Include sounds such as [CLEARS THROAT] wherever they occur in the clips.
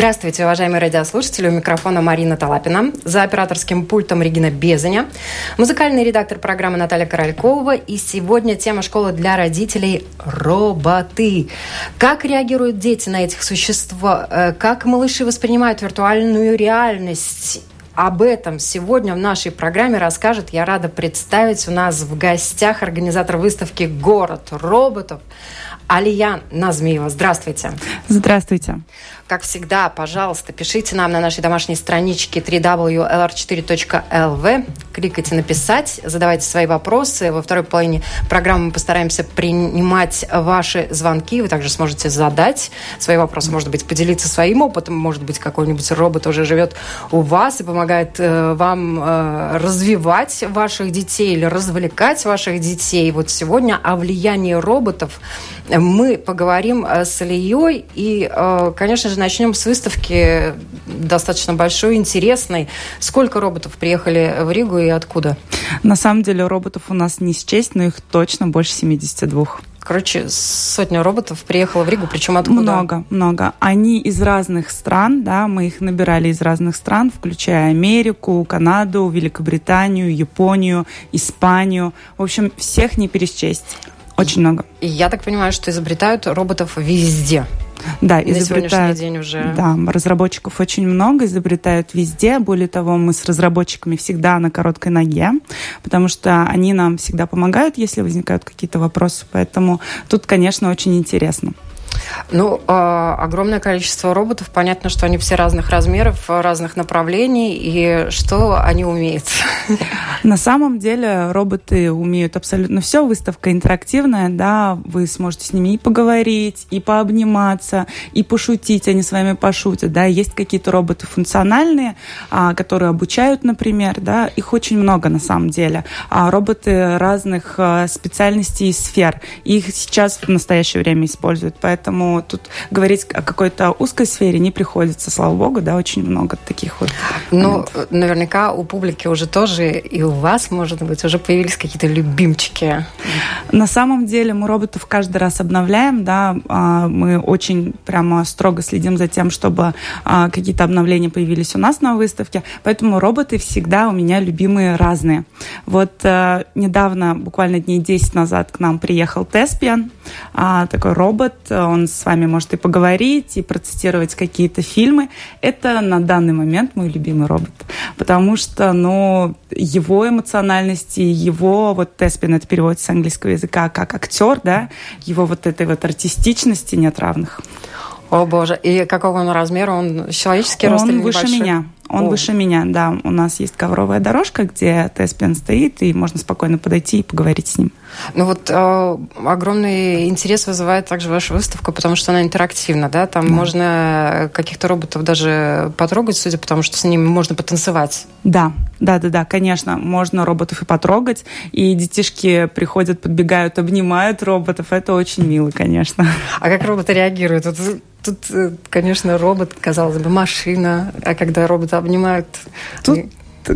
Здравствуйте, уважаемые радиослушатели. У микрофона Марина Талапина. За операторским пультом Регина Безаня. Музыкальный редактор программы Наталья Королькова. И сегодня тема школы для родителей – роботы. Как реагируют дети на этих существ? Э, как малыши воспринимают виртуальную реальность? Об этом сегодня в нашей программе расскажет, я рада представить, у нас в гостях организатор выставки «Город роботов» Алия Назмиева. Здравствуйте. Здравствуйте. Как всегда, пожалуйста, пишите нам на нашей домашней страничке www.lr4.lv. Кликайте «Написать», задавайте свои вопросы. Во второй половине программы мы постараемся принимать ваши звонки. Вы также сможете задать свои вопросы, может быть, поделиться своим опытом. Может быть, какой-нибудь робот уже живет у вас и помогает э, вам э, развивать ваших детей или развлекать ваших детей. Вот сегодня о влиянии роботов мы поговорим э, с Ильей. И, э, конечно же, начнем с выставки достаточно большой, интересной. Сколько роботов приехали в Ригу и откуда? На самом деле роботов у нас не счесть, но их точно больше 72. Короче, сотня роботов приехала в Ригу, причем откуда? Много, много. Они из разных стран, да, мы их набирали из разных стран, включая Америку, Канаду, Великобританию, Японию, Испанию. В общем, всех не пересчесть. Очень много. И я так понимаю, что изобретают роботов везде. Да, изобретают. день уже. Да, разработчиков очень много, изобретают везде. Более того, мы с разработчиками всегда на короткой ноге, потому что они нам всегда помогают, если возникают какие-то вопросы. Поэтому тут, конечно, очень интересно. Ну, э, огромное количество роботов. Понятно, что они все разных размеров, разных направлений. И что они умеют? [LAUGHS] На самом деле роботы умеют абсолютно все. Выставка интерактивная, да, вы сможете с ними и поговорить, и пообниматься, и пошутить, они с вами пошутят, да. Есть какие-то роботы функциональные, а, которые обучают, например, да, их очень много на самом деле. А роботы разных а, специальностей и сфер. Их сейчас в настоящее время используют, поэтому поэтому тут говорить о какой-то узкой сфере не приходится, слава богу, да, очень много таких вот. Ну, наверняка у публики уже тоже и у вас, может быть, уже появились какие-то любимчики. На самом деле мы роботов каждый раз обновляем, да, а, мы очень прямо строго следим за тем, чтобы а, какие-то обновления появились у нас на выставке, поэтому роботы всегда у меня любимые разные. Вот э, недавно, буквально дней 10 назад к нам приехал Теспиан, а, такой робот, он с вами может и поговорить, и процитировать какие-то фильмы. Это на данный момент мой любимый робот. Потому что, ну, его эмоциональности, его, вот Теспин это переводится с английского языка как актер, да, его вот этой вот артистичности нет равных. О боже, и какого он размера? Он человеческий он рост или выше небольшой? меня. Он О. выше меня, да. У нас есть ковровая дорожка, где Теспиан стоит, и можно спокойно подойти и поговорить с ним. Ну вот э, огромный интерес вызывает также ваша выставка, потому что она интерактивна, да? Там да. можно каких-то роботов даже потрогать, судя по тому, что с ними можно потанцевать. Да, да, да, да, конечно, можно роботов и потрогать, и детишки приходят, подбегают, обнимают роботов. Это очень мило, конечно. А как роботы реагируют? Тут, э, конечно, робот, казалось бы, машина, а когда робота обнимают... Тут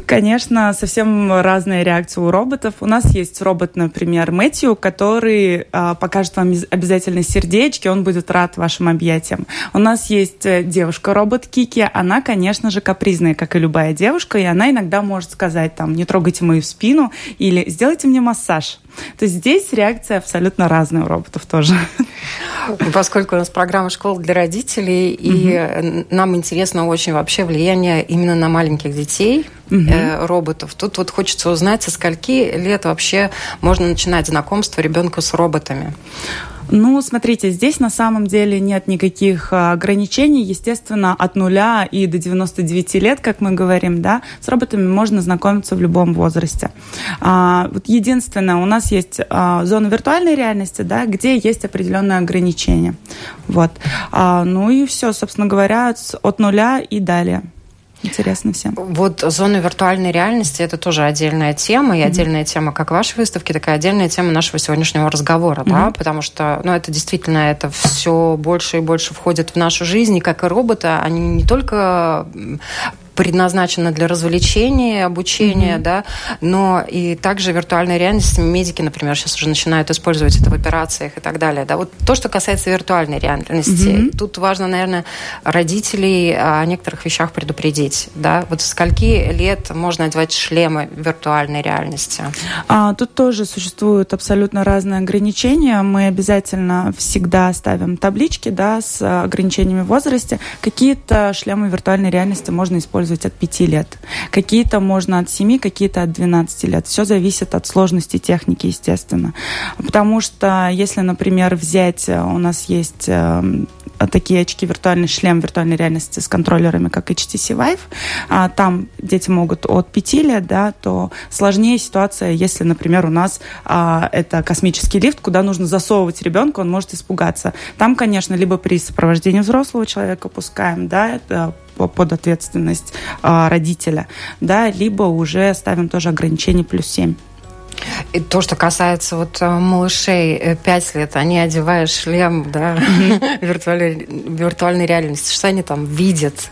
конечно, совсем разная реакция у роботов. У нас есть робот, например, Мэтью, который а, покажет вам обязательно сердечки, он будет рад вашим объятиям. У нас есть э, девушка-робот Кики, она, конечно же, капризная, как и любая девушка, и она иногда может сказать там, не трогайте мою спину или сделайте мне массаж. То есть здесь реакция абсолютно разная у роботов тоже. Поскольку у нас программа «Школа для родителей», и нам интересно очень вообще влияние именно на маленьких детей, э, роботов. Тут вот хочется узнать, со скольки лет вообще можно начинать знакомство ребенка с роботами. Ну, смотрите, здесь на самом деле нет никаких а, ограничений. Естественно, от нуля и до 99 лет, как мы говорим, да, с роботами можно знакомиться в любом возрасте. А, вот единственное, у нас есть а, зона виртуальной реальности, да, где есть определенные ограничения. Вот. А, ну и все, собственно говоря, от нуля и далее. Интересно всем. Вот зона виртуальной реальности – это тоже отдельная тема, и mm-hmm. отдельная тема как вашей выставки, такая отдельная тема нашего сегодняшнего разговора, mm-hmm. да, потому что, ну, это действительно, это все больше и больше входит в нашу жизнь, и как и роботы, они не только предназначена для развлечения, обучения, mm-hmm. да, но и также виртуальная реальность, медики, например, сейчас уже начинают использовать это в операциях и так далее, да. Вот то, что касается виртуальной реальности, mm-hmm. тут важно, наверное, родителей о некоторых вещах предупредить, да. Вот в скольки лет можно одевать шлемы виртуальной реальности? А, тут тоже существуют абсолютно разные ограничения. Мы обязательно всегда ставим таблички, да, с ограничениями в возрасте. Какие-то шлемы виртуальной реальности можно использовать использовать от 5 лет. Какие-то можно от 7, какие-то от 12 лет. Все зависит от сложности техники, естественно. Потому что если, например, взять, э, у нас есть э, такие очки, виртуальный шлем виртуальной реальности с контроллерами, как HTC Vive, а там дети могут от 5 лет, да, то сложнее ситуация, если, например, у нас а, это космический лифт, куда нужно засовывать ребенка, он может испугаться. Там, конечно, либо при сопровождении взрослого человека пускаем, да, это под ответственность а, родителя, да, либо уже ставим тоже ограничение плюс 7. И то, что касается вот э, малышей 5 э, лет, они одевают шлем, да, [LAUGHS] виртуальной, виртуальной реальности, что они там видят?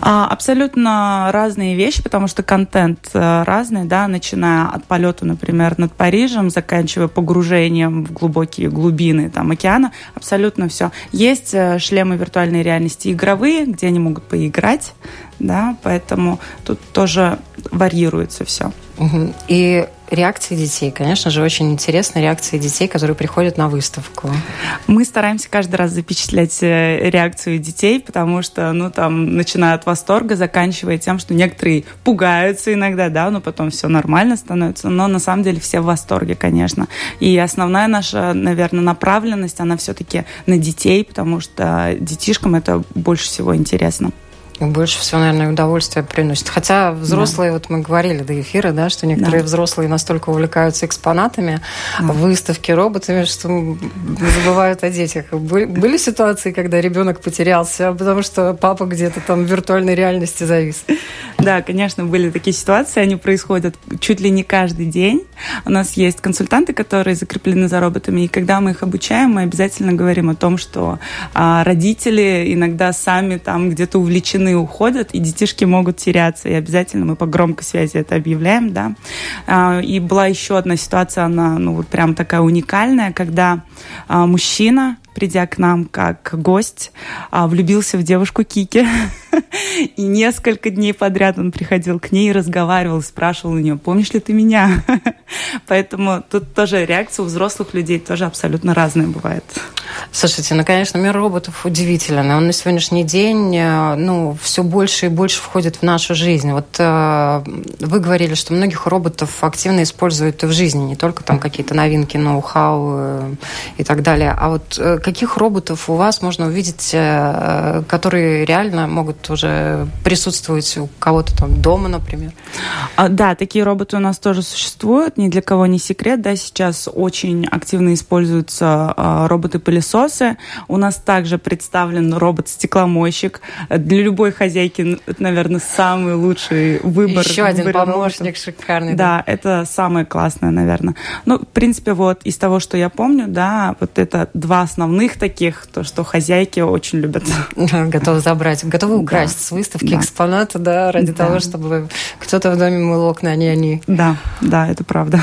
А, абсолютно разные вещи, потому что контент э, разный, да, начиная от полета, например, над Парижем, заканчивая погружением в глубокие глубины там, океана, абсолютно все. Есть шлемы виртуальной реальности игровые, где они могут поиграть, да, поэтому тут тоже варьируется все. И реакции детей. Конечно же, очень интересны реакции детей, которые приходят на выставку. Мы стараемся каждый раз запечатлять э, реакцию детей, потому что, ну, там, начиная от восторга, заканчивая тем, что некоторые пугаются иногда, да, но потом все нормально становится. Но на самом деле все в восторге, конечно. И основная наша, наверное, направленность, она все-таки на детей, потому что детишкам это больше всего интересно. Больше всего, наверное, удовольствие приносит. Хотя взрослые, да. вот мы говорили до эфира, да, что некоторые да. взрослые настолько увлекаются экспонатами, да. выставки роботами, что забывают о детях. Были ситуации, когда ребенок потерялся, потому что папа где-то там в виртуальной реальности завис? Да, конечно, были такие ситуации, они происходят чуть ли не каждый день. У нас есть консультанты, которые закреплены за роботами, и когда мы их обучаем, мы обязательно говорим о том, что а, родители иногда сами там где-то увлечены уходят, и детишки могут теряться. И обязательно мы по громкой связи это объявляем, да. А, и была еще одна ситуация, она, ну, вот прям такая уникальная, когда а, мужчина придя к нам как гость, а, влюбился в девушку Кики. [LAUGHS] И несколько дней подряд он приходил к ней и разговаривал, спрашивал у нее, помнишь ли ты меня? [LAUGHS] Поэтому тут тоже реакция у взрослых людей тоже абсолютно разная бывает. Слушайте, ну, конечно, мир роботов удивителен. Он на сегодняшний день, э, ну, все больше и больше входит в нашу жизнь. Вот э, вы говорили, что многих роботов активно используют в жизни, не только там какие-то новинки, ноу-хау э, и так далее. А вот каких роботов у вас можно увидеть, э, которые реально могут уже присутствовать у кого-то там дома, например? А, да, такие роботы у нас тоже существуют. Ни для кого не секрет. Да, сейчас очень активно используются а, роботы-пылесосы. У нас также представлен робот-стекломойщик. Для любой хозяйки, наверное, самый лучший выбор. Еще один помощник роботов. шикарный. Да, да, это самое классное, наверное. Ну, в принципе, вот из того, что я помню, да, вот это два основных основных таких, то, что хозяйки очень любят. Готовы забрать, готовы украсть да. с выставки да. экспонаты, да, ради да. того, чтобы кто-то в доме мыл окна, а не они. Да, да, это правда.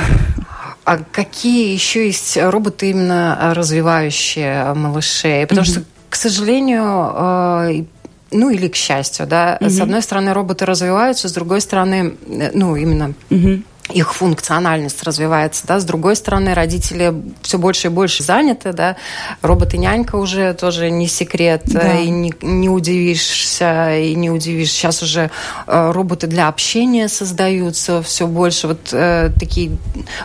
А какие еще есть роботы именно развивающие малышей? Потому mm-hmm. что, к сожалению, э, ну или к счастью, да, mm-hmm. с одной стороны роботы развиваются, с другой стороны, э, ну именно mm-hmm их функциональность развивается, да, с другой стороны, родители все больше и больше заняты, да, робот и нянька уже тоже не секрет, да. и не, не удивишься, и не удивишь. Сейчас уже э, роботы для общения создаются все больше, вот э, такие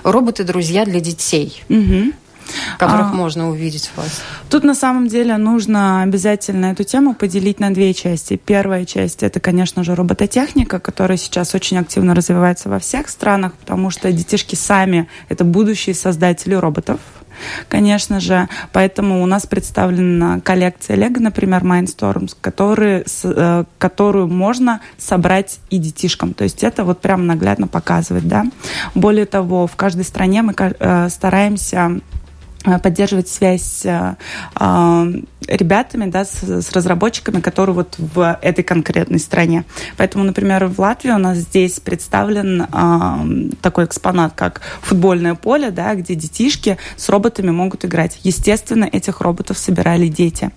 роботы-друзья для детей. Угу которых а, можно увидеть у вас? Тут на самом деле нужно обязательно эту тему поделить на две части. Первая часть это, конечно же, робототехника, которая сейчас очень активно развивается во всех странах, потому что детишки сами это будущие создатели роботов. конечно же. Поэтому у нас представлена коллекция Лего, например, Mindstorms, который, э, которую можно собрать и детишкам. То есть это вот прям наглядно показывать, да. Более того, в каждой стране мы э, стараемся поддерживать связь с э, ребятами, да, с, с разработчиками, которые вот в этой конкретной стране. Поэтому, например, в Латвии у нас здесь представлен э, такой экспонат, как футбольное поле, да, где детишки с роботами могут играть. Естественно, этих роботов собирали дети.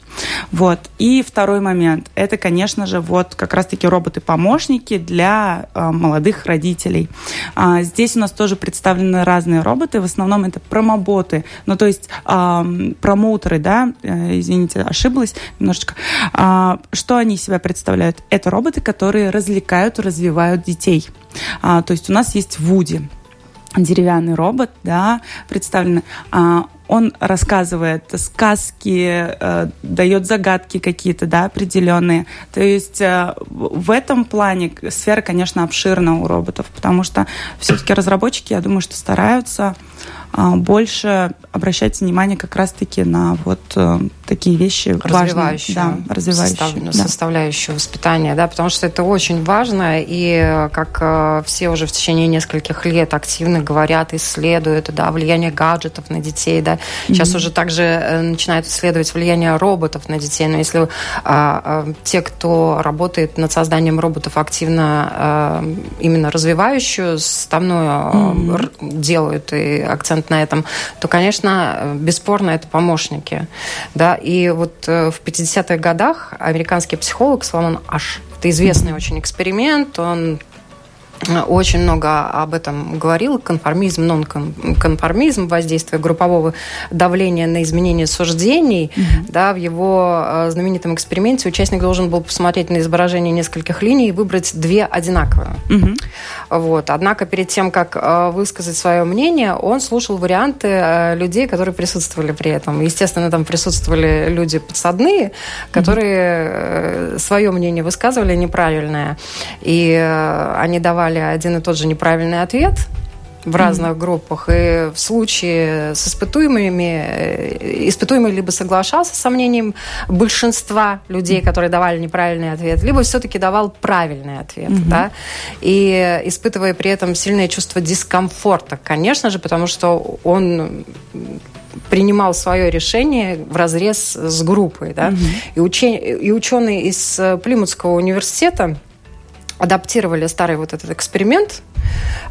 Вот. И второй момент, это, конечно же, вот как раз-таки роботы-помощники для э, молодых родителей. А, здесь у нас тоже представлены разные роботы, в основном это промоботы, ну то есть есть э, промоутеры, да, э, извините, ошиблась немножечко. Э, что они себя представляют? Это роботы, которые развлекают, развивают детей. А, то есть у нас есть Вуди, деревянный робот, да, представленный. А, он рассказывает сказки, э, дает загадки какие-то, да, определенные. То есть э, в этом плане сфера, конечно, обширна у роботов, потому что все-таки разработчики, я думаю, что стараются а, больше обращать внимание как раз-таки на вот э, такие вещи развивающие, важные, да, развивающие состав, да. составляющую воспитания, да, потому что это очень важно, и как э, все уже в течение нескольких лет активно говорят, исследуют, да, влияние гаджетов на детей, да, сейчас mm-hmm. уже также э, начинают исследовать влияние роботов на детей, но если а, а, те, кто работает над созданием роботов активно а, именно развивающую составную mm-hmm. делают и акцент акцент на этом, то, конечно, бесспорно, это помощники. Да? И вот э, в 50-х годах американский психолог Соломон Аш, это известный очень эксперимент, он очень много об этом говорил, конформизм, нон-конформизм, воздействие группового давления на изменение суждений. Mm-hmm. Да, в его э, знаменитом эксперименте участник должен был посмотреть на изображение нескольких линий и выбрать две одинаковые. Mm-hmm. Вот. Однако перед тем, как э, высказать свое мнение, он слушал варианты э, людей, которые присутствовали при этом. Естественно, там присутствовали люди подсадные, которые mm-hmm. свое мнение высказывали неправильное. И они давали давали один и тот же неправильный ответ в разных mm-hmm. группах. И в случае с испытуемыми, э, испытуемый либо соглашался с мнением большинства людей, которые давали неправильный ответ, либо все-таки давал правильный ответ. Mm-hmm. Да? И испытывая при этом сильное чувство дискомфорта, конечно же, потому что он принимал свое решение в разрез с группой. Да? Mm-hmm. И, учен... и ученые из Плимутского университета адаптировали старый вот этот эксперимент,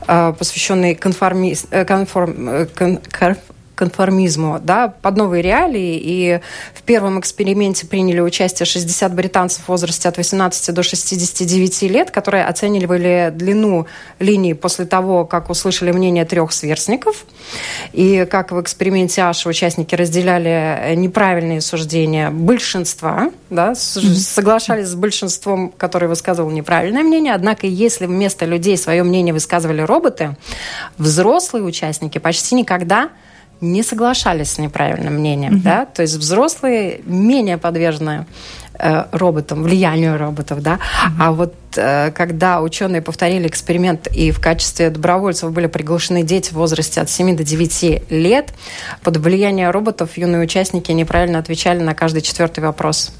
э, посвященный конформи... Э, конформ... Э, кон конформизму да, под новые реалии. И в первом эксперименте приняли участие 60 британцев в возрасте от 18 до 69 лет, которые оценивали длину линии после того, как услышали мнение трех сверстников. И как в эксперименте Аша участники разделяли неправильные суждения большинства, да, соглашались с большинством, которое высказывало неправильное мнение. Однако, если вместо людей свое мнение высказывали роботы, взрослые участники почти никогда не соглашались с неправильным мнением, mm-hmm. да, то есть взрослые менее подвержены роботам, влиянию роботов, да, mm-hmm. а вот э, когда ученые повторили эксперимент и в качестве добровольцев были приглашены дети в возрасте от 7 до 9 лет, под влиянием роботов юные участники неправильно отвечали на каждый четвертый вопрос.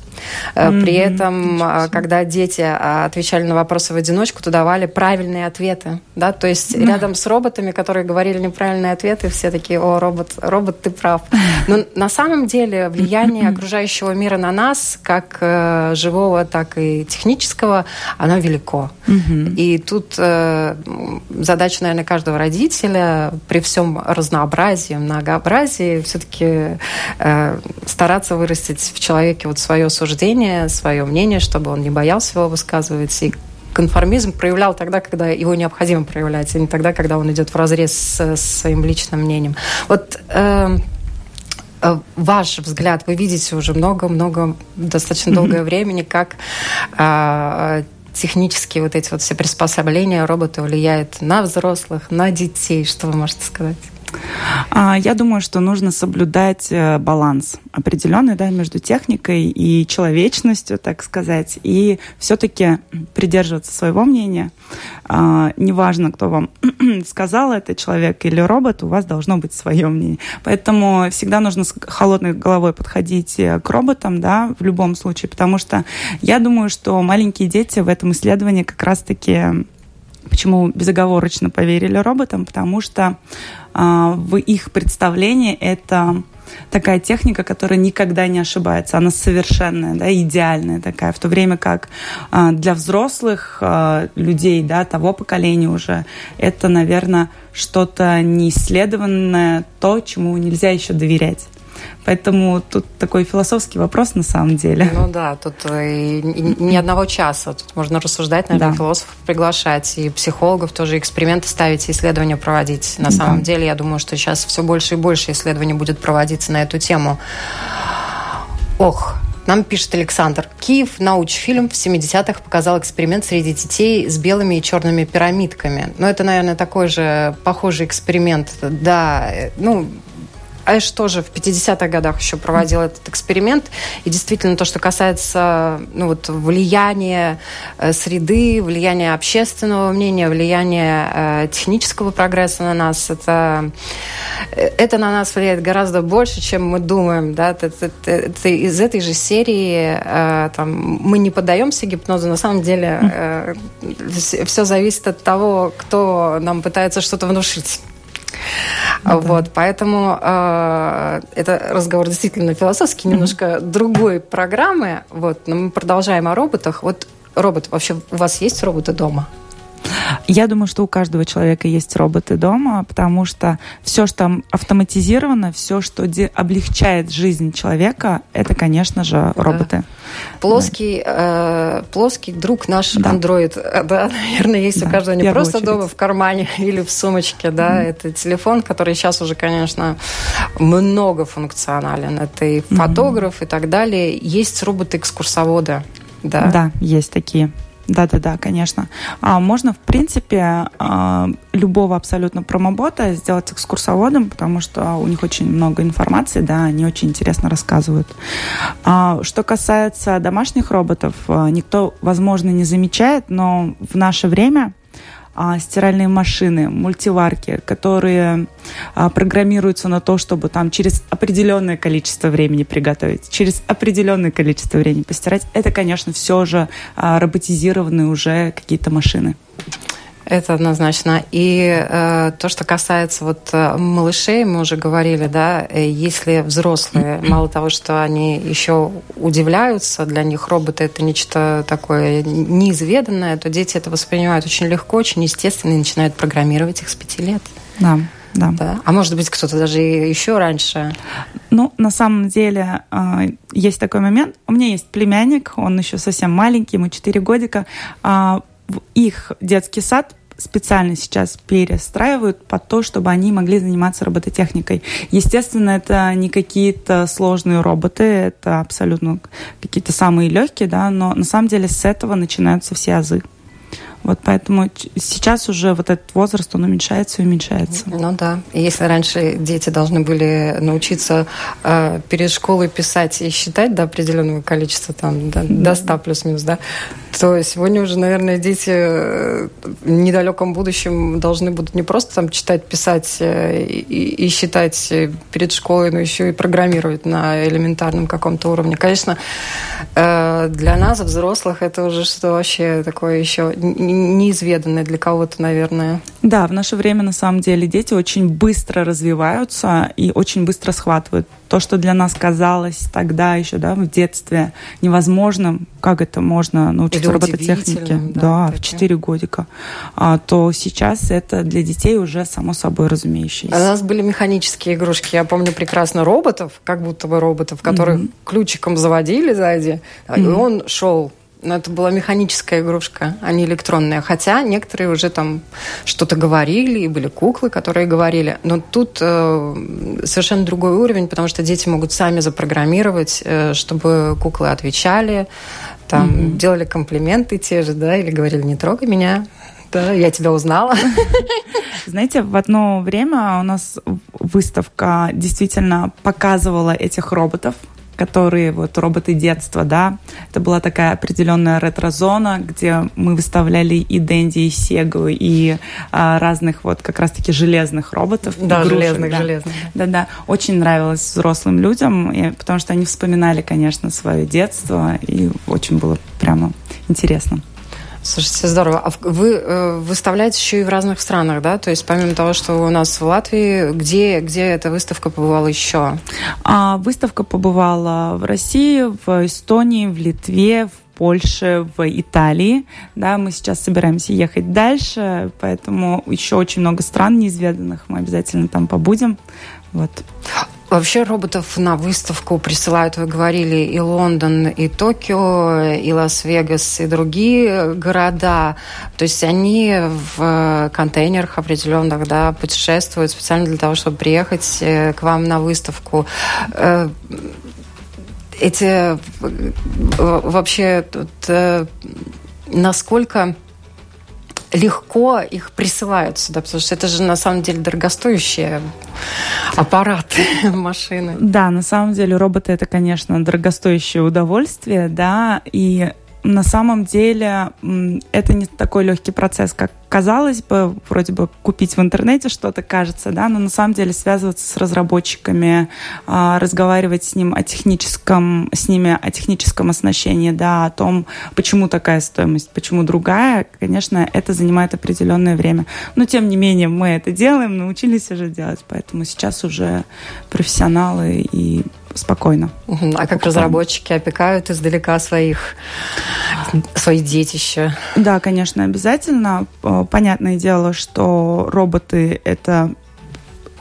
Mm-hmm. При этом, когда дети а, отвечали на вопросы в одиночку, то давали правильные ответы. Да? То есть mm-hmm. рядом с роботами, которые говорили неправильные ответы, все такие, о, робот, робот, ты прав. [LAUGHS] Но на самом деле [LAUGHS] влияние окружающего мира на нас, как э, живого, так и технического, оно велико. Mm-hmm. И тут э, задача, наверное, каждого родителя при всем разнообразии, многообразии все-таки э, стараться вырастить в человеке вот свое суждение, свое мнение, чтобы он не боялся его высказывать. И конформизм проявлял тогда, когда его необходимо проявлять, а не тогда, когда он идет в разрез с, с своим личным мнением. Вот э, э, ваш взгляд, вы видите уже много-много, достаточно долгое времени, как э, технические вот эти вот все приспособления робота влияют на взрослых, на детей. Что вы можете сказать? А, я думаю, что нужно соблюдать э, баланс определенный да, между техникой и человечностью, так сказать, и все-таки придерживаться своего мнения. А, неважно, кто вам [CLEARS THROAT] сказал, это человек или робот, у вас должно быть свое мнение. Поэтому всегда нужно с холодной головой подходить э, к роботам, да, в любом случае, потому что я думаю, что маленькие дети в этом исследовании как раз-таки Почему безоговорочно поверили роботам? Потому что э, в их представлении это такая техника, которая никогда не ошибается. Она совершенная, да, идеальная такая. В то время как э, для взрослых э, людей, да, того поколения уже, это, наверное, что-то неисследованное, то, чему нельзя еще доверять. Поэтому тут такой философский вопрос на самом деле. Ну да, тут и, и ни одного часа. Тут можно рассуждать, наверное, да. философов приглашать, и психологов тоже эксперименты ставить, и исследования проводить. На да. самом деле, я думаю, что сейчас все больше и больше исследований будет проводиться на эту тему. Ох, нам пишет Александр. Киев научфильм в 70-х показал эксперимент среди детей с белыми и черными пирамидками. Ну, это, наверное, такой же похожий эксперимент. Да, э, ну, Эш тоже в 50-х годах еще проводил этот эксперимент. И действительно, то, что касается ну, вот, влияния э, среды, влияния общественного мнения, влияния э, технического прогресса на нас, это, э, это на нас влияет гораздо больше, чем мы думаем. Да? Это, это, это из этой же серии э, там, мы не поддаемся гипнозу. На самом деле э, все зависит от того, кто нам пытается что-то внушить. Ну, вот, поэтому э, это разговор действительно философский, немножко mm-hmm. другой программы. Вот, но мы продолжаем о роботах. Вот робот, вообще у вас есть роботы дома? Я думаю, что у каждого человека есть роботы дома, потому что все, что автоматизировано, все, что облегчает жизнь человека, это, конечно же, роботы. Да. Плоский, да. э, плоский друг наш да. Android, э, да, [LAUGHS] наверное, есть да, у каждого не просто очередь. дома в кармане [LAUGHS] или в сумочке, да, mm. это телефон, который сейчас уже, конечно, многофункционален. Это и фотограф mm. и так далее. Есть роботы-экскурсоводы. Да. да, есть такие. Да-да-да, конечно. А можно, в принципе, а, любого абсолютно промобота сделать экскурсоводом, потому что у них очень много информации, да, они очень интересно рассказывают. А, что касается домашних роботов, а, никто, возможно, не замечает, но в наше время а, стиральные машины, мультиварки, которые а, программируются на то, чтобы там через определенное количество времени приготовить, через определенное количество времени постирать, это, конечно, все же а, роботизированные уже какие-то машины. Это однозначно. И э, то, что касается вот э, малышей, мы уже говорили, да, э, если взрослые, мало того, что они еще удивляются, для них роботы это нечто такое неизведанное, то дети это воспринимают очень легко, очень естественно и начинают программировать их с пяти лет. Да. Да. да. А может быть, кто-то даже еще раньше? Ну, на самом деле, э, есть такой момент. У меня есть племянник, он еще совсем маленький, ему 4 годика. Их детский сад специально сейчас перестраивают под то, чтобы они могли заниматься робототехникой. Естественно, это не какие-то сложные роботы, это абсолютно какие-то самые легкие, да, но на самом деле с этого начинаются все азы. Вот поэтому сейчас уже вот этот возраст, он уменьшается и уменьшается. Ну да. Если раньше дети должны были научиться э, перед школой писать и считать до определенного количества, там, до, до 100 плюс-минус, да, то сегодня уже, наверное, дети э, в недалеком будущем должны будут не просто там читать, писать э, и, и считать перед школой, но еще и программировать на элементарном каком-то уровне. Конечно, э, для нас, взрослых, это уже что вообще такое еще неизведанное для кого-то, наверное. Да, в наше время на самом деле дети очень быстро развиваются и очень быстро схватывают то, что для нас казалось тогда еще, да, в детстве невозможным, как это можно научиться Или робототехнике, да, да в 4 годика, а, то сейчас это для детей уже само собой разумеющееся. У нас были механические игрушки, я помню прекрасно роботов, как будто бы роботов, которых mm-hmm. ключиком заводили сзади, mm-hmm. и он шел но это была механическая игрушка, а не электронная. Хотя некоторые уже там что-то говорили, и были куклы, которые говорили. Но тут э, совершенно другой уровень, потому что дети могут сами запрограммировать, э, чтобы куклы отвечали, там mm-hmm. делали комплименты те же, да, или говорили «не трогай меня», Да, я тебя узнала. [LAUGHS] Знаете, в одно время у нас выставка действительно показывала этих роботов, которые вот роботы детства, да. Это была такая определенная ретро-зона, где мы выставляли и Дэнди, и Сегу, и а, разных вот как раз-таки железных роботов. Да, игрушек, железных, да. железных. Да-да. Очень нравилось взрослым людям, и, потому что они вспоминали, конечно, свое детство, и очень было прямо интересно. Слушайте, здорово. А вы э, выставляете еще и в разных странах, да? То есть помимо того, что у нас в Латвии, где, где эта выставка побывала еще? А, выставка побывала в России, в Эстонии, в Литве, в Польше, в Италии. Да, мы сейчас собираемся ехать дальше, поэтому еще очень много стран неизведанных. Мы обязательно там побудем. Вот. Вообще роботов на выставку присылают, вы говорили, и Лондон, и Токио, и Лас-Вегас, и другие города. То есть они в контейнерах определенных да, путешествуют специально для того, чтобы приехать э, к вам на выставку. Э, эти э, вообще насколько легко их присылают сюда, потому что это же на самом деле дорогостоящие аппараты, [LAUGHS] машины. Да, на самом деле роботы это, конечно, дорогостоящее удовольствие, да, и на самом деле это не такой легкий процесс, как казалось бы, вроде бы купить в интернете что-то кажется, да, но на самом деле связываться с разработчиками, а, разговаривать с ним о техническом, с ними о техническом оснащении, да, о том, почему такая стоимость, почему другая, конечно, это занимает определенное время. Но тем не менее мы это делаем, научились уже делать, поэтому сейчас уже профессионалы и спокойно. А как покупаем. разработчики опекают издалека своих, свои детища? Да, конечно, обязательно. Понятное дело, что роботы — это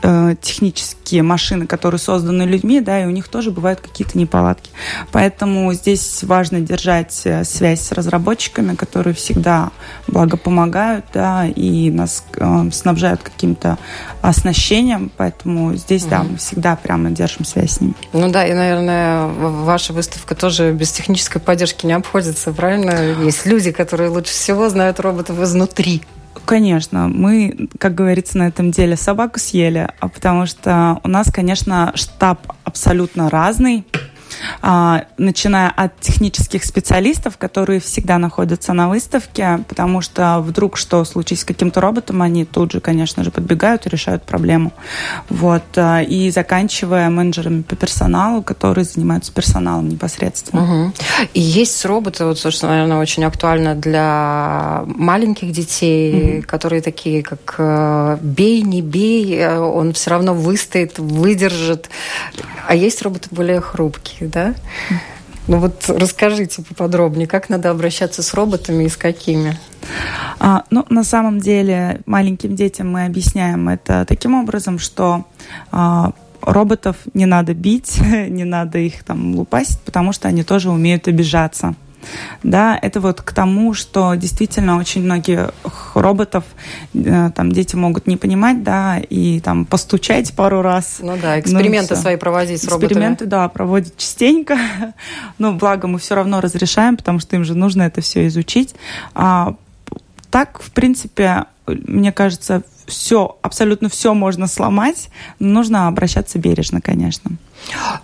э, технические машины, которые созданы людьми, да, и у них тоже бывают какие-то неполадки. Поэтому здесь важно держать э, связь с разработчиками, которые всегда благо помогают, да, и нас э, снабжают каким-то оснащением, поэтому здесь, угу. да, мы всегда прямо держим связь с ними. Ну да, и, наверное, ваша выставка тоже без технической поддержки не обходится, правильно? Есть люди, которые лучше всего знают роботов изнутри. Конечно, мы, как говорится, на этом деле собаку съели, а потому что у нас, конечно, штаб абсолютно разный. А, начиная от технических специалистов, которые всегда находятся на выставке, потому что вдруг что случится с каким-то роботом, они тут же, конечно же, подбегают и решают проблему. Вот. А, и заканчивая менеджерами по персоналу, которые занимаются персоналом непосредственно. Угу. И есть роботы, вот, что, наверное, очень актуально для маленьких детей, угу. которые такие, как э, бей, не бей, э, он все равно выстоит, выдержит. А есть роботы более хрупкие, да? Ну вот расскажите поподробнее, как надо обращаться с роботами и с какими? А, ну, на самом деле, маленьким детям мы объясняем это таким образом, что а, роботов не надо бить, [LAUGHS] не надо их там лупасить, потому что они тоже умеют обижаться да, это вот к тому, что действительно очень многих роботов э, там дети могут не понимать, да, и там постучать пару раз. Ну да, эксперименты ну, свои проводить с роботами. Эксперименты, да, проводят частенько, [LAUGHS] но благо мы все равно разрешаем, потому что им же нужно это все изучить. А, так, в принципе, мне кажется, все, абсолютно все можно сломать, но нужно обращаться бережно, конечно.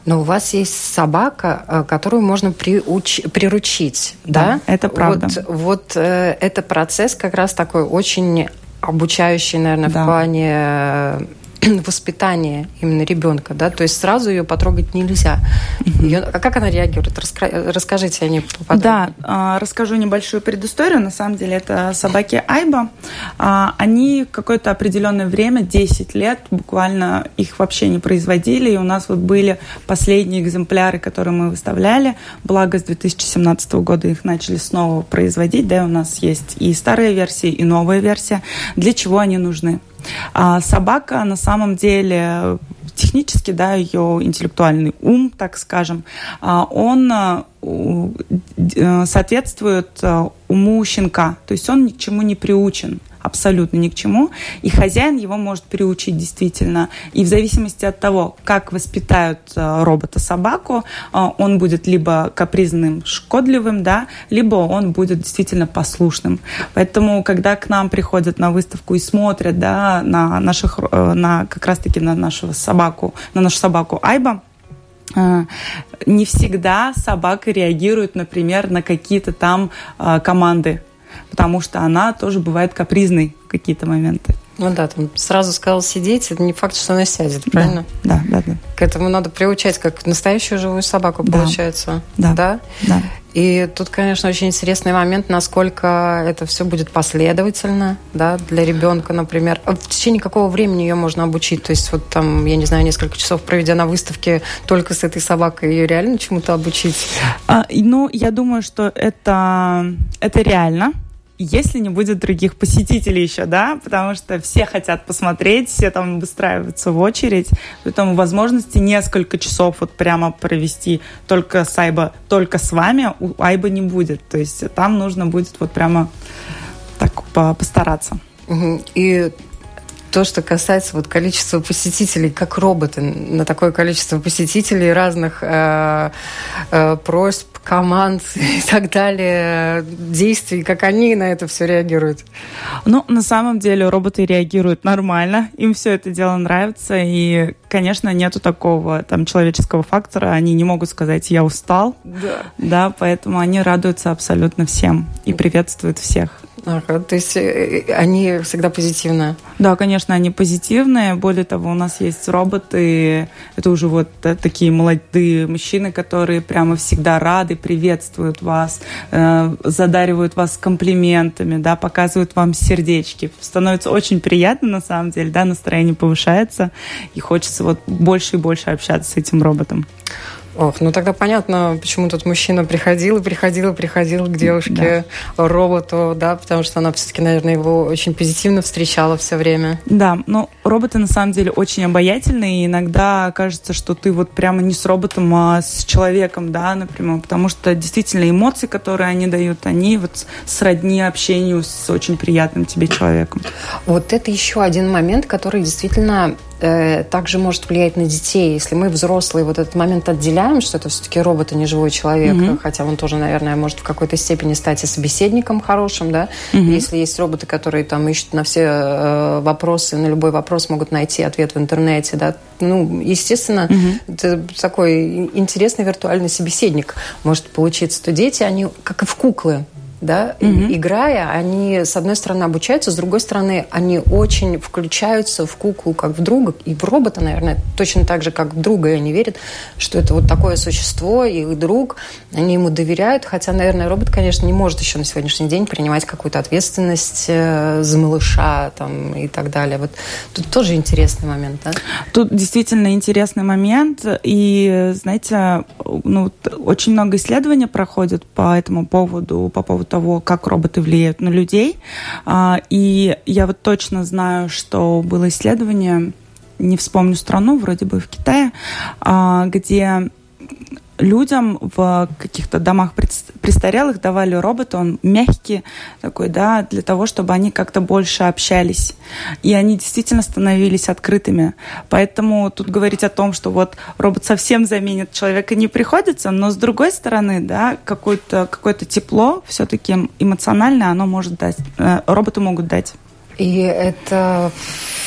Но у вас есть собака, э, которую можно приуч... приручить, да? да? Это правда. Вот, вот э, это процесс как раз такой очень обучающий, наверное, да. в плане [CLEARS THROAT] воспитания именно ребенка, да, то есть сразу ее потрогать нельзя. Ее, а как она реагирует? Раска, расскажите о ней поподробнее. Да, расскажу небольшую предысторию. На самом деле это собаки Айба. А, они какое-то определенное время, 10 лет, буквально их вообще не производили. И у нас вот были последние экземпляры, которые мы выставляли. Благо с 2017 года их начали снова производить. Да, у нас есть и старая версия, и новая версия. Для чего они нужны? А собака на самом деле технически, да, ее интеллектуальный ум, так скажем, а, он а, э, соответствует а, уму щенка, то есть он ни к чему не приучен абсолютно ни к чему. И хозяин его может приучить действительно. И в зависимости от того, как воспитают э, робота-собаку, э, он будет либо капризным, шкодливым, да, либо он будет действительно послушным. Поэтому, когда к нам приходят на выставку и смотрят да, на наших, э, на, как раз-таки на нашу собаку, на нашу собаку Айба, не всегда собака реагирует, например, на какие-то там команды потому что она тоже бывает капризной в какие-то моменты. Ну да, там сразу сказал сидеть, это не факт, что она сядет, правильно? Да, да, да. К этому надо приучать, как настоящую живую собаку, да. получается. Да. Да? Да. И тут, конечно, очень интересный момент, насколько это все будет последовательно, да, для ребенка, например. А в течение какого времени ее можно обучить? То есть вот там, я не знаю, несколько часов проведя на выставке только с этой собакой, ее реально чему-то обучить? А, ну, я думаю, что это, это реально если не будет других посетителей еще, да, потому что все хотят посмотреть, все там выстраиваются в очередь, поэтому возможности несколько часов вот прямо провести только с Айба, только с вами у Айба не будет, то есть там нужно будет вот прямо так постараться. И то, что касается вот количества посетителей, как роботы, на такое количество посетителей разных э, э, просьб, команд [LAUGHS] и так далее, действий, как они на это все реагируют? Ну, на самом деле роботы реагируют нормально, им все это дело нравится, и, конечно, нету такого там человеческого фактора, они не могут сказать «я устал», да, да поэтому они радуются абсолютно всем и приветствуют всех. Ага, то есть э, э, они всегда позитивные? Да, конечно, они позитивные. Более того, у нас есть роботы. Это уже вот да, такие молодые мужчины, которые прямо всегда рады, приветствуют вас, э, задаривают вас комплиментами, да, показывают вам сердечки. Становится очень приятно, на самом деле, да, настроение повышается, и хочется вот больше и больше общаться с этим роботом. Ох, ну тогда понятно, почему тот мужчина приходил и приходил и приходил к девушке, да. роботу, да, потому что она все-таки, наверное, его очень позитивно встречала все время. Да, но роботы на самом деле очень обаятельные, и иногда кажется, что ты вот прямо не с роботом, а с человеком, да, например, потому что действительно эмоции, которые они дают, они вот сродни общению с очень приятным тебе человеком. Вот это еще один момент, который действительно Э, также может влиять на детей. Если мы взрослые вот этот момент отделяем, что это все-таки робот, а не живой человек, mm-hmm. хотя он тоже, наверное, может в какой-то степени стать и собеседником хорошим, да. Mm-hmm. Если есть роботы, которые там ищут на все э, вопросы, на любой вопрос могут найти ответ в интернете, да. Ну, естественно, mm-hmm. это такой интересный виртуальный собеседник может получиться. То дети, они как и в куклы, да, угу. играя, они, с одной стороны, обучаются, с другой стороны, они очень включаются в куклу как в друга, и в робота, наверное, точно так же, как в друга, и они верят, что это вот такое существо, их друг, они ему доверяют, хотя, наверное, робот, конечно, не может еще на сегодняшний день принимать какую-то ответственность э, за малыша там, и так далее. Вот тут тоже интересный момент, да? Тут действительно интересный момент, и, знаете, ну, очень много исследований проходит по этому поводу, по поводу того, как роботы влияют на людей. А, и я вот точно знаю, что было исследование, не вспомню страну, вроде бы в Китае, а, где людям в каких-то домах престарелых давали робота, он мягкий такой, да, для того, чтобы они как-то больше общались. И они действительно становились открытыми. Поэтому тут говорить о том, что вот робот совсем заменит человека не приходится, но с другой стороны, да, какое-то какое тепло все-таки эмоциональное оно может дать, э, роботы могут дать. И это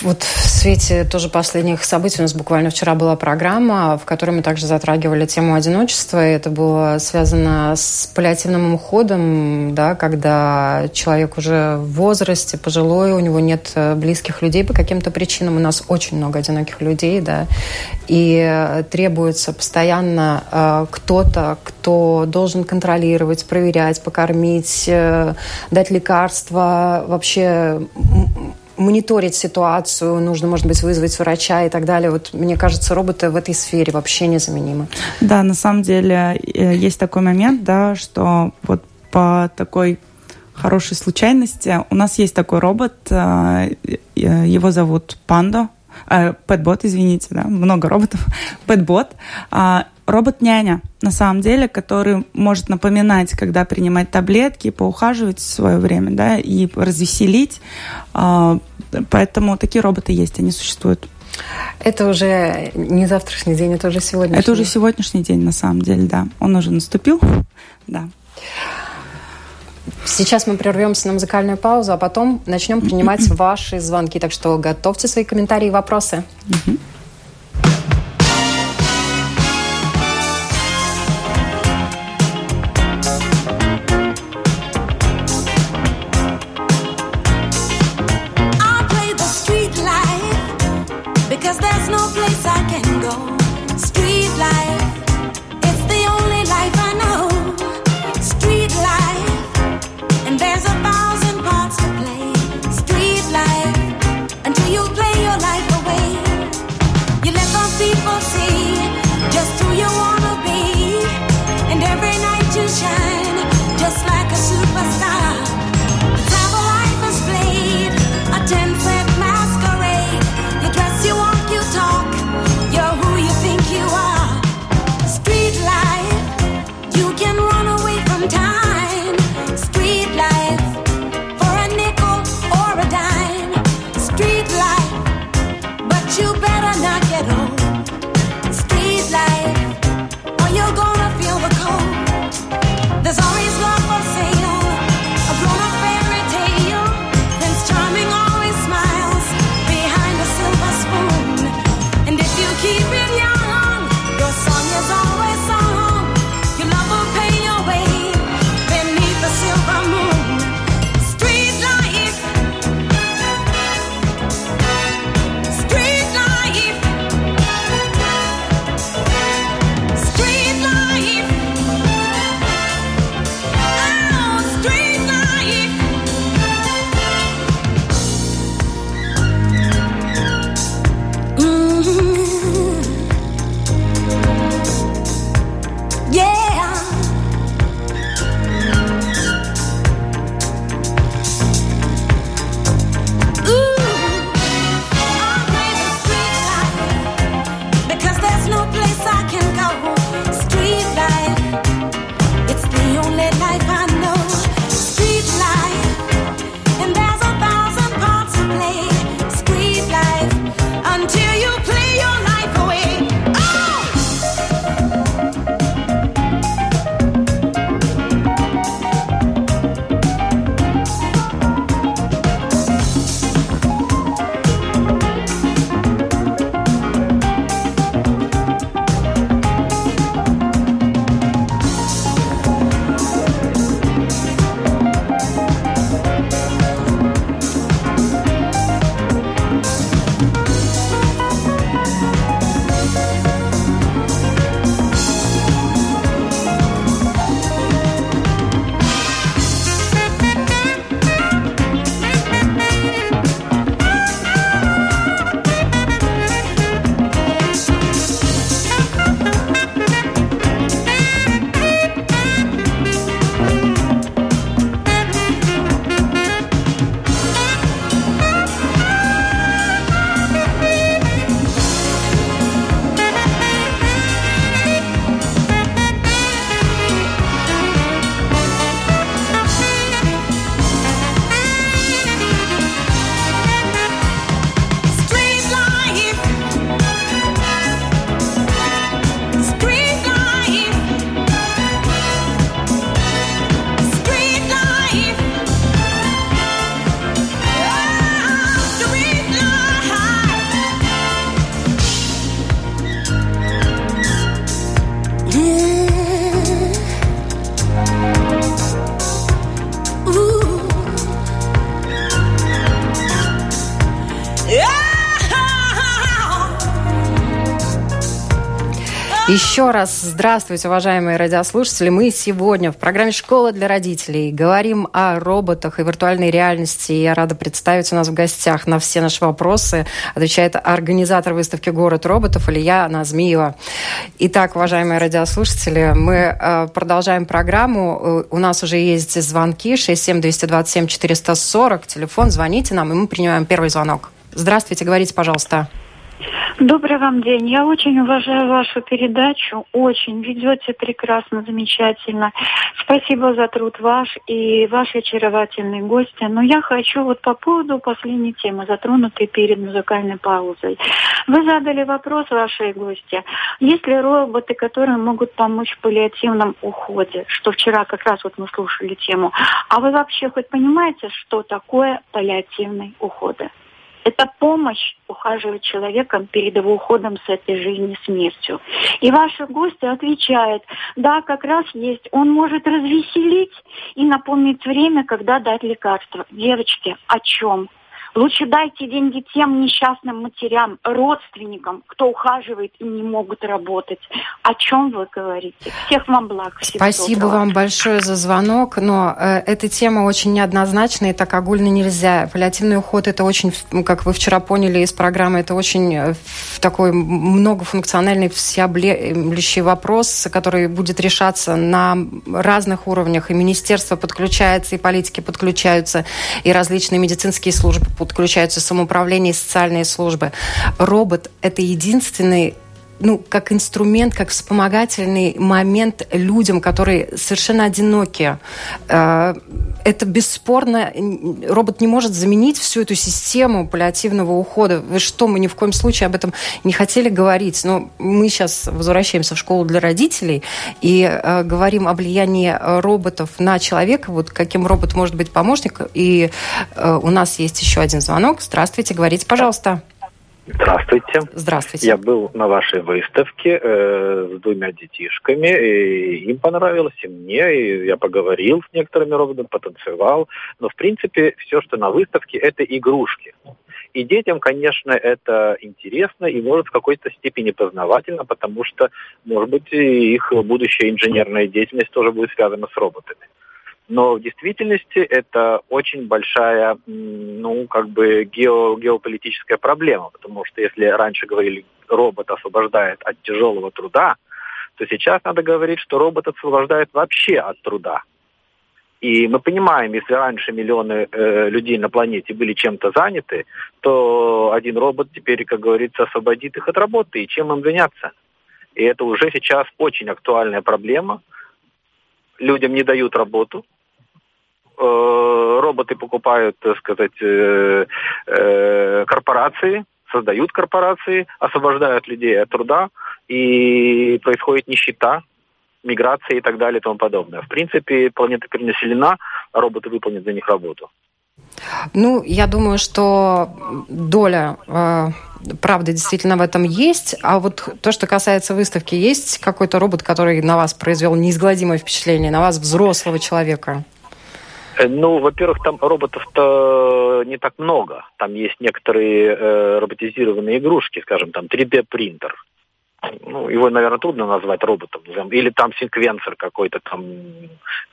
вот в свете тоже последних событий у нас буквально вчера была программа, в которой мы также затрагивали тему одиночества. И это было связано с паллиативным уходом, да, когда человек уже в возрасте, пожилой, у него нет э, близких людей по каким-то причинам. У нас очень много одиноких людей, да, и требуется постоянно э, кто-то, кто должен контролировать, проверять, покормить, э, дать лекарства, вообще мониторить ситуацию, нужно, может быть, вызвать врача и так далее. Вот мне кажется, роботы в этой сфере вообще незаменимы. Да, на самом деле э, есть такой момент, да, что вот по такой хорошей случайности у нас есть такой робот, э, э, его зовут Пандо, Пэтбот, извините, да, много роботов, [LAUGHS] Пэтбот. робот-няня, на самом деле, который может напоминать, когда принимать таблетки, поухаживать в свое время, да, и развеселить. Поэтому такие роботы есть, они существуют. Это уже не завтрашний день, это уже сегодняшний Это уже сегодняшний день, на самом деле, да. Он уже наступил, [LAUGHS] да. Сейчас мы прервемся на музыкальную паузу, а потом начнем принимать [CLEARS THROAT] ваши звонки. Так что готовьте свои комментарии и вопросы. Mm-hmm. Еще раз здравствуйте, уважаемые радиослушатели. Мы сегодня в программе «Школа для родителей» говорим о роботах и виртуальной реальности. Я рада представить у нас в гостях на все наши вопросы. Отвечает организатор выставки «Город роботов» Илья Назмиева. Итак, уважаемые радиослушатели, мы э, продолжаем программу. У нас уже есть звонки 67-227-440. Телефон, звоните нам, и мы принимаем первый звонок. Здравствуйте, говорите, пожалуйста. Добрый вам день. Я очень уважаю вашу передачу. Очень. Ведете прекрасно, замечательно. Спасибо за труд ваш и ваши очаровательные гости. Но я хочу вот по поводу последней темы, затронутой перед музыкальной паузой. Вы задали вопрос вашей гости. Есть ли роботы, которые могут помочь в паллиативном уходе? Что вчера как раз вот мы слушали тему. А вы вообще хоть понимаете, что такое паллиативный уход? Это помощь ухаживать человеком перед его уходом с этой жизни смертью. И ваши гости отвечают, да, как раз есть. Он может развеселить и напомнить время, когда дать лекарство. Девочки, о чем? Лучше дайте деньги тем несчастным матерям, родственникам, кто ухаживает и не могут работать. О чем вы говорите? Всех вам благ. Спасибо доброго. вам большое за звонок, но э, эта тема очень неоднозначная, и так огульно нельзя. Паллиативный уход это очень, как вы вчера поняли из программы, это очень э, такой многофункциональный, всеобъемлющий вопрос, который будет решаться на разных уровнях. И министерство подключается, и политики подключаются, и различные медицинские службы подключаются самоуправление и социальные службы. Робот – это единственный ну, как инструмент, как вспомогательный момент людям, которые совершенно одиноки. Э, это бесспорно, робот не может заменить всю эту систему паллиативного ухода. Вы что, мы ни в коем случае об этом не хотели говорить. Но мы сейчас возвращаемся в школу для родителей и э, говорим о влиянии роботов на человека, вот каким робот может быть помощник. И э, у нас есть еще один звонок. Здравствуйте, говорите, пожалуйста. Здравствуйте. Здравствуйте. Я был на вашей выставке э, с двумя детишками, и им понравилось, и мне, и я поговорил с некоторыми роботами, потанцевал. Но, в принципе, все, что на выставке, это игрушки. И детям, конечно, это интересно и может в какой-то степени познавательно, потому что, может быть, их будущая инженерная деятельность тоже будет связана с роботами. Но в действительности это очень большая, ну, как бы гео, геополитическая проблема, потому что если раньше говорили, робот освобождает от тяжелого труда, то сейчас надо говорить, что робот освобождает вообще от труда. И мы понимаем, если раньше миллионы э, людей на планете были чем-то заняты, то один робот теперь, как говорится, освободит их от работы, и чем им заняться. И это уже сейчас очень актуальная проблема. Людям не дают работу, роботы покупают, так сказать, э, э, корпорации, создают корпорации, освобождают людей от труда, и происходит нищета, миграция и так далее и тому подобное. В принципе, планета перенаселена, а роботы выполнят за них работу. Ну, я думаю, что доля э, правды действительно в этом есть. А вот то, что касается выставки, есть какой-то робот, который на вас произвел неизгладимое впечатление, на вас взрослого человека? Э, ну, во-первых, там роботов-то не так много. Там есть некоторые э, роботизированные игрушки, скажем, там 3D-принтер. Ну, его, наверное, трудно назвать роботом. Или там секвенсор какой-то там,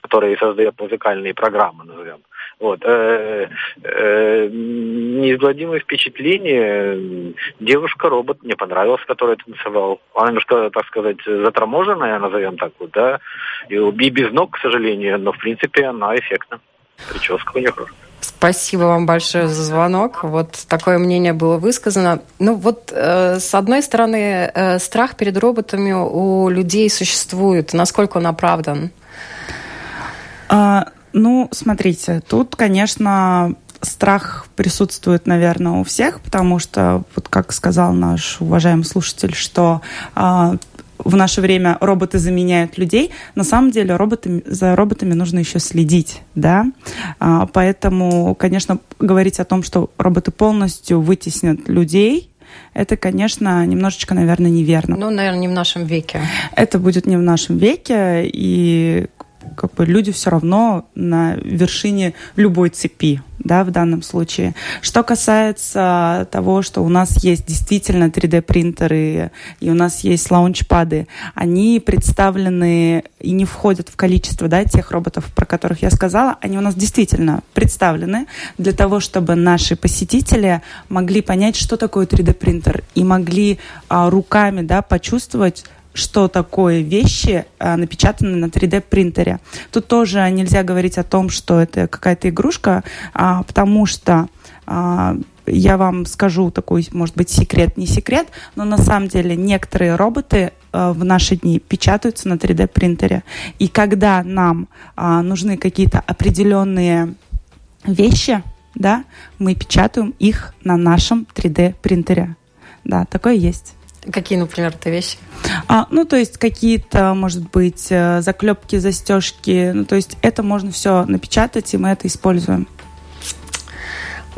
который создает музыкальные программы, назовем. Вот. Э, э, неизгладимое впечатление. Девушка-робот мне понравилась, которая танцевал. Она немножко, так сказать, заторможенная, назовем так вот, да. И без ног, к сожалению, но, в принципе, она эффектна. Прическа у хорошая. Спасибо вам большое за звонок. Вот такое мнение было высказано. Ну вот, э, с одной стороны, э, страх перед роботами у людей существует. Насколько он оправдан? А, ну, смотрите, тут, конечно, страх присутствует, наверное, у всех, потому что, вот как сказал наш уважаемый слушатель, что а, в наше время роботы заменяют людей, на самом деле роботами, за роботами нужно еще следить, да, а, поэтому, конечно, говорить о том, что роботы полностью вытеснят людей, это, конечно, немножечко, наверное, неверно. Ну, наверное, не в нашем веке. Это будет не в нашем веке, и как бы люди все равно на вершине любой цепи, да, в данном случае. Что касается того, что у нас есть действительно 3D-принтеры и у нас есть лаунчпады, они представлены и не входят в количество, да, тех роботов, про которых я сказала, они у нас действительно представлены для того, чтобы наши посетители могли понять, что такое 3D-принтер и могли а, руками, да, почувствовать что такое вещи, а, напечатанные на 3D-принтере. Тут тоже нельзя говорить о том, что это какая-то игрушка, а, потому что а, я вам скажу такой, может быть, секрет, не секрет, но на самом деле некоторые роботы э, в наши дни печатаются на 3D принтере. И когда нам э, нужны какие-то определенные вещи, да, мы печатаем их на нашем 3D принтере. Да, такое есть. Какие, например, это вещи? А, ну, то есть какие-то, может быть, э, заклепки, застежки. Ну, то есть это можно все напечатать, и мы это используем.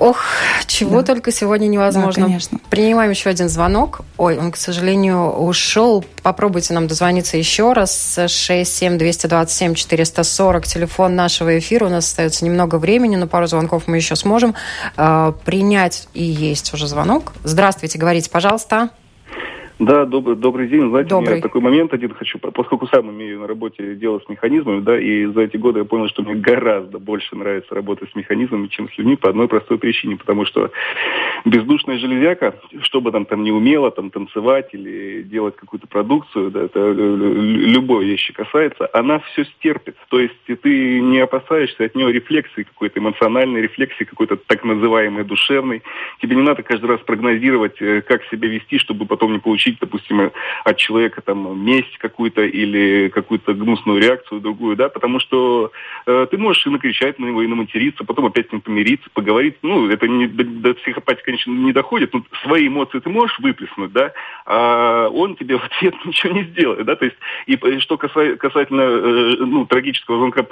Ох, чего да. только сегодня невозможно. Да, конечно. Принимаем еще один звонок. Ой, он, к сожалению, ушел. Попробуйте нам дозвониться еще раз. 67-227-440, телефон нашего эфира. У нас остается немного времени, но пару звонков мы еще сможем э, принять. И есть уже звонок. Здравствуйте, говорите, пожалуйста. Да, добрый, добрый день. Знаете, добрый. я такой момент один хочу, поскольку сам имею на работе дело с механизмами, да, и за эти годы я понял, что мне гораздо больше нравится работать с механизмами, чем с людьми по одной простой причине, потому что бездушная железяка, что бы там там не умела, там танцевать или делать какую-то продукцию, да, это любой вещи касается, она все стерпит. То есть ты не опасаешься от нее рефлексии какой-то эмоциональной рефлексии, какой-то так называемой душевной. Тебе не надо каждый раз прогнозировать, э, как себя вести, чтобы потом не получить получить, допустим, от человека там месть какую-то или какую-то гнусную реакцию другую, да, потому что э, ты можешь и накричать на него, и наматериться, потом опять с ним помириться, поговорить. Ну, это не, до, до психопатии, конечно, не доходит, но свои эмоции ты можешь выплеснуть, да, а он тебе в ответ [LAUGHS] ничего не сделает, да, то есть, и что касается, касательно, э, ну, трагического звонка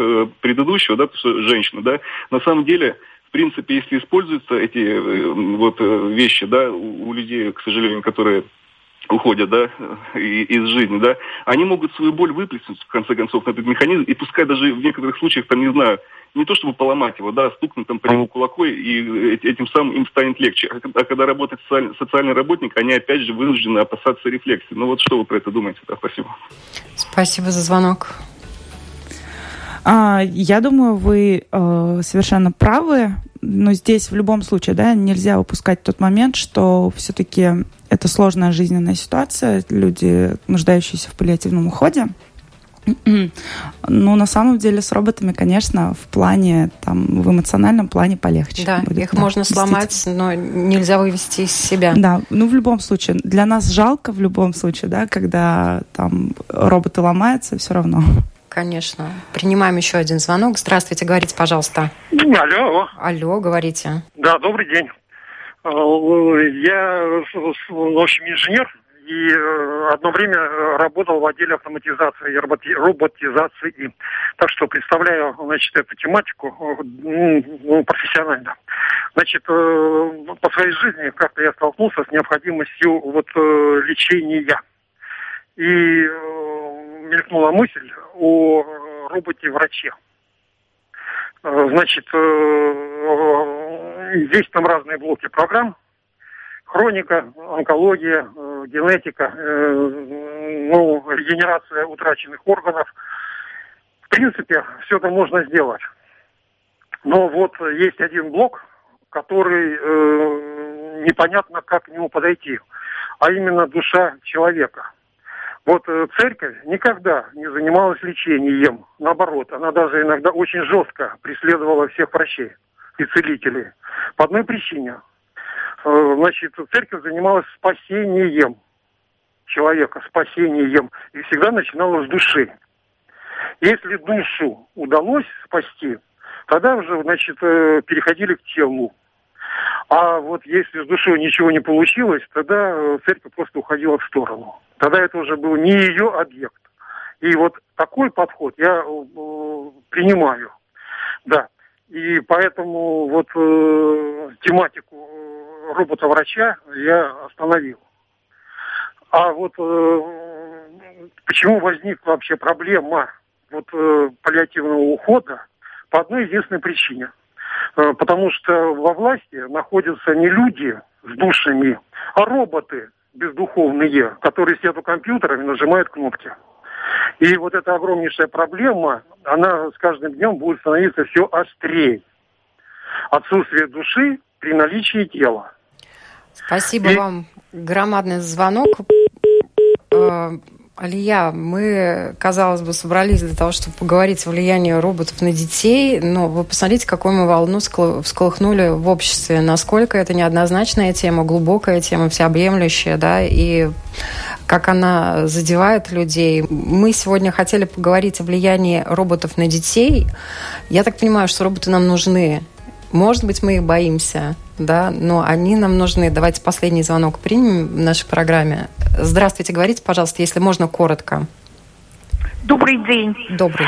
предыдущего, да, женщина, да, на самом деле в принципе, если используются эти э, вот э, вещи, да, у людей, к сожалению, которые уходят, да, из жизни, да, они могут свою боль выплеснуть, в конце концов, на этот механизм, и пускай даже в некоторых случаях, там, не знаю, не то чтобы поломать его, да, стукнуть там по нему кулакой, и этим самым им станет легче. А, а когда работает социальный, социальный работник, они опять же вынуждены опасаться рефлексии. Ну вот что вы про это думаете? Да, спасибо. Спасибо за звонок. А, я думаю, вы э, совершенно правы, но здесь в любом случае, да, нельзя упускать тот момент, что все-таки это сложная жизненная ситуация, люди, нуждающиеся в паллиативном уходе. Но на самом деле с роботами, конечно, в плане, там, в эмоциональном плане полегче. Да, будет, их да, можно сломать, но нельзя вывести из себя. Да, ну в любом случае, для нас жалко в любом случае, да, когда там роботы ломаются, все равно. Конечно. Принимаем еще один звонок. Здравствуйте, говорите, пожалуйста. Алло. Алло, говорите. Да, добрый день. Э, я, в общем, инженер и э, одно время работал в отделе автоматизации и роботизации. Так что представляю, значит, эту тематику э, ну, профессионально. Значит, по своей жизни как-то я столкнулся с необходимостью вот лечения. И мелькнула мысль о роботе-враче. Значит, есть там разные блоки программ. Хроника, онкология, генетика, ну, регенерация утраченных органов. В принципе, все это можно сделать. Но вот есть один блок, который э, непонятно, как к нему подойти, а именно душа человека – вот э, церковь никогда не занималась лечением. Наоборот, она даже иногда очень жестко преследовала всех врачей и целителей. По одной причине. Э, значит, церковь занималась спасением человека, спасением. И всегда начинала с души. Если душу удалось спасти, тогда уже, значит, э, переходили к телу. А вот если с душой ничего не получилось, тогда э, церковь просто уходила в сторону. Тогда это уже был не ее объект. И вот такой подход я принимаю. И поэтому вот э, тематику э, робота-врача я остановил. А вот э, почему возникла вообще проблема вот, э, паллиативного ухода? По одной единственной причине – Э, потому что во власти находятся не люди с душами, а роботы бездуховные, которые сидят у компьютеров и нажимают кнопки. И вот эта огромнейшая проблема, она с каждым днем будет становиться все острее. Отсутствие души при наличии тела. Спасибо и... вам. Громадный звонок. Алия, мы, казалось бы, собрались для того, чтобы поговорить о влиянии роботов на детей, но вы посмотрите, какую мы волну всколыхнули в обществе, насколько это неоднозначная тема, глубокая тема, всеобъемлющая, да, и как она задевает людей. Мы сегодня хотели поговорить о влиянии роботов на детей. Я так понимаю, что роботы нам нужны. Может быть, мы их боимся, да, но они нам нужны. Давайте последний звонок примем в нашей программе. Здравствуйте, говорите, пожалуйста, если можно, коротко. Добрый день. Добрый.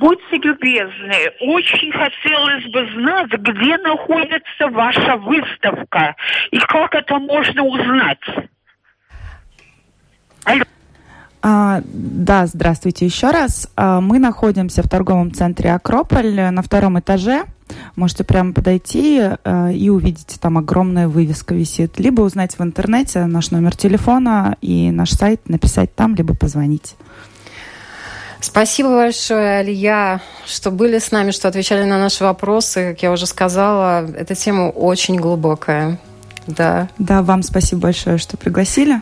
Будьте любезны, очень хотелось бы знать, где находится ваша выставка и как это можно узнать. Алло. А, да, здравствуйте еще раз. А, мы находимся в торговом центре Акрополь на втором этаже. Можете прямо подойти а, и увидите, там огромная вывеска висит. Либо узнать в интернете наш номер телефона и наш сайт, написать там, либо позвонить. Спасибо большое, Алия, что были с нами, что отвечали на наши вопросы. Как я уже сказала, эта тема очень глубокая. Да. Да, вам спасибо большое, что пригласили.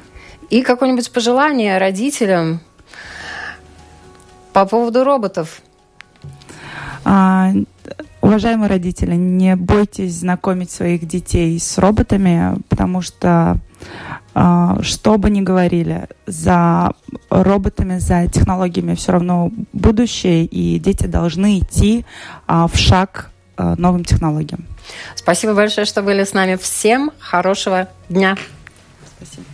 И какое-нибудь пожелание родителям по поводу роботов? А, уважаемые родители, не бойтесь знакомить своих детей с роботами, потому что а, что бы ни говорили, за роботами, за технологиями все равно будущее, и дети должны идти а, в шаг а, новым технологиям. Спасибо большое, что были с нами. Всем хорошего дня. Спасибо.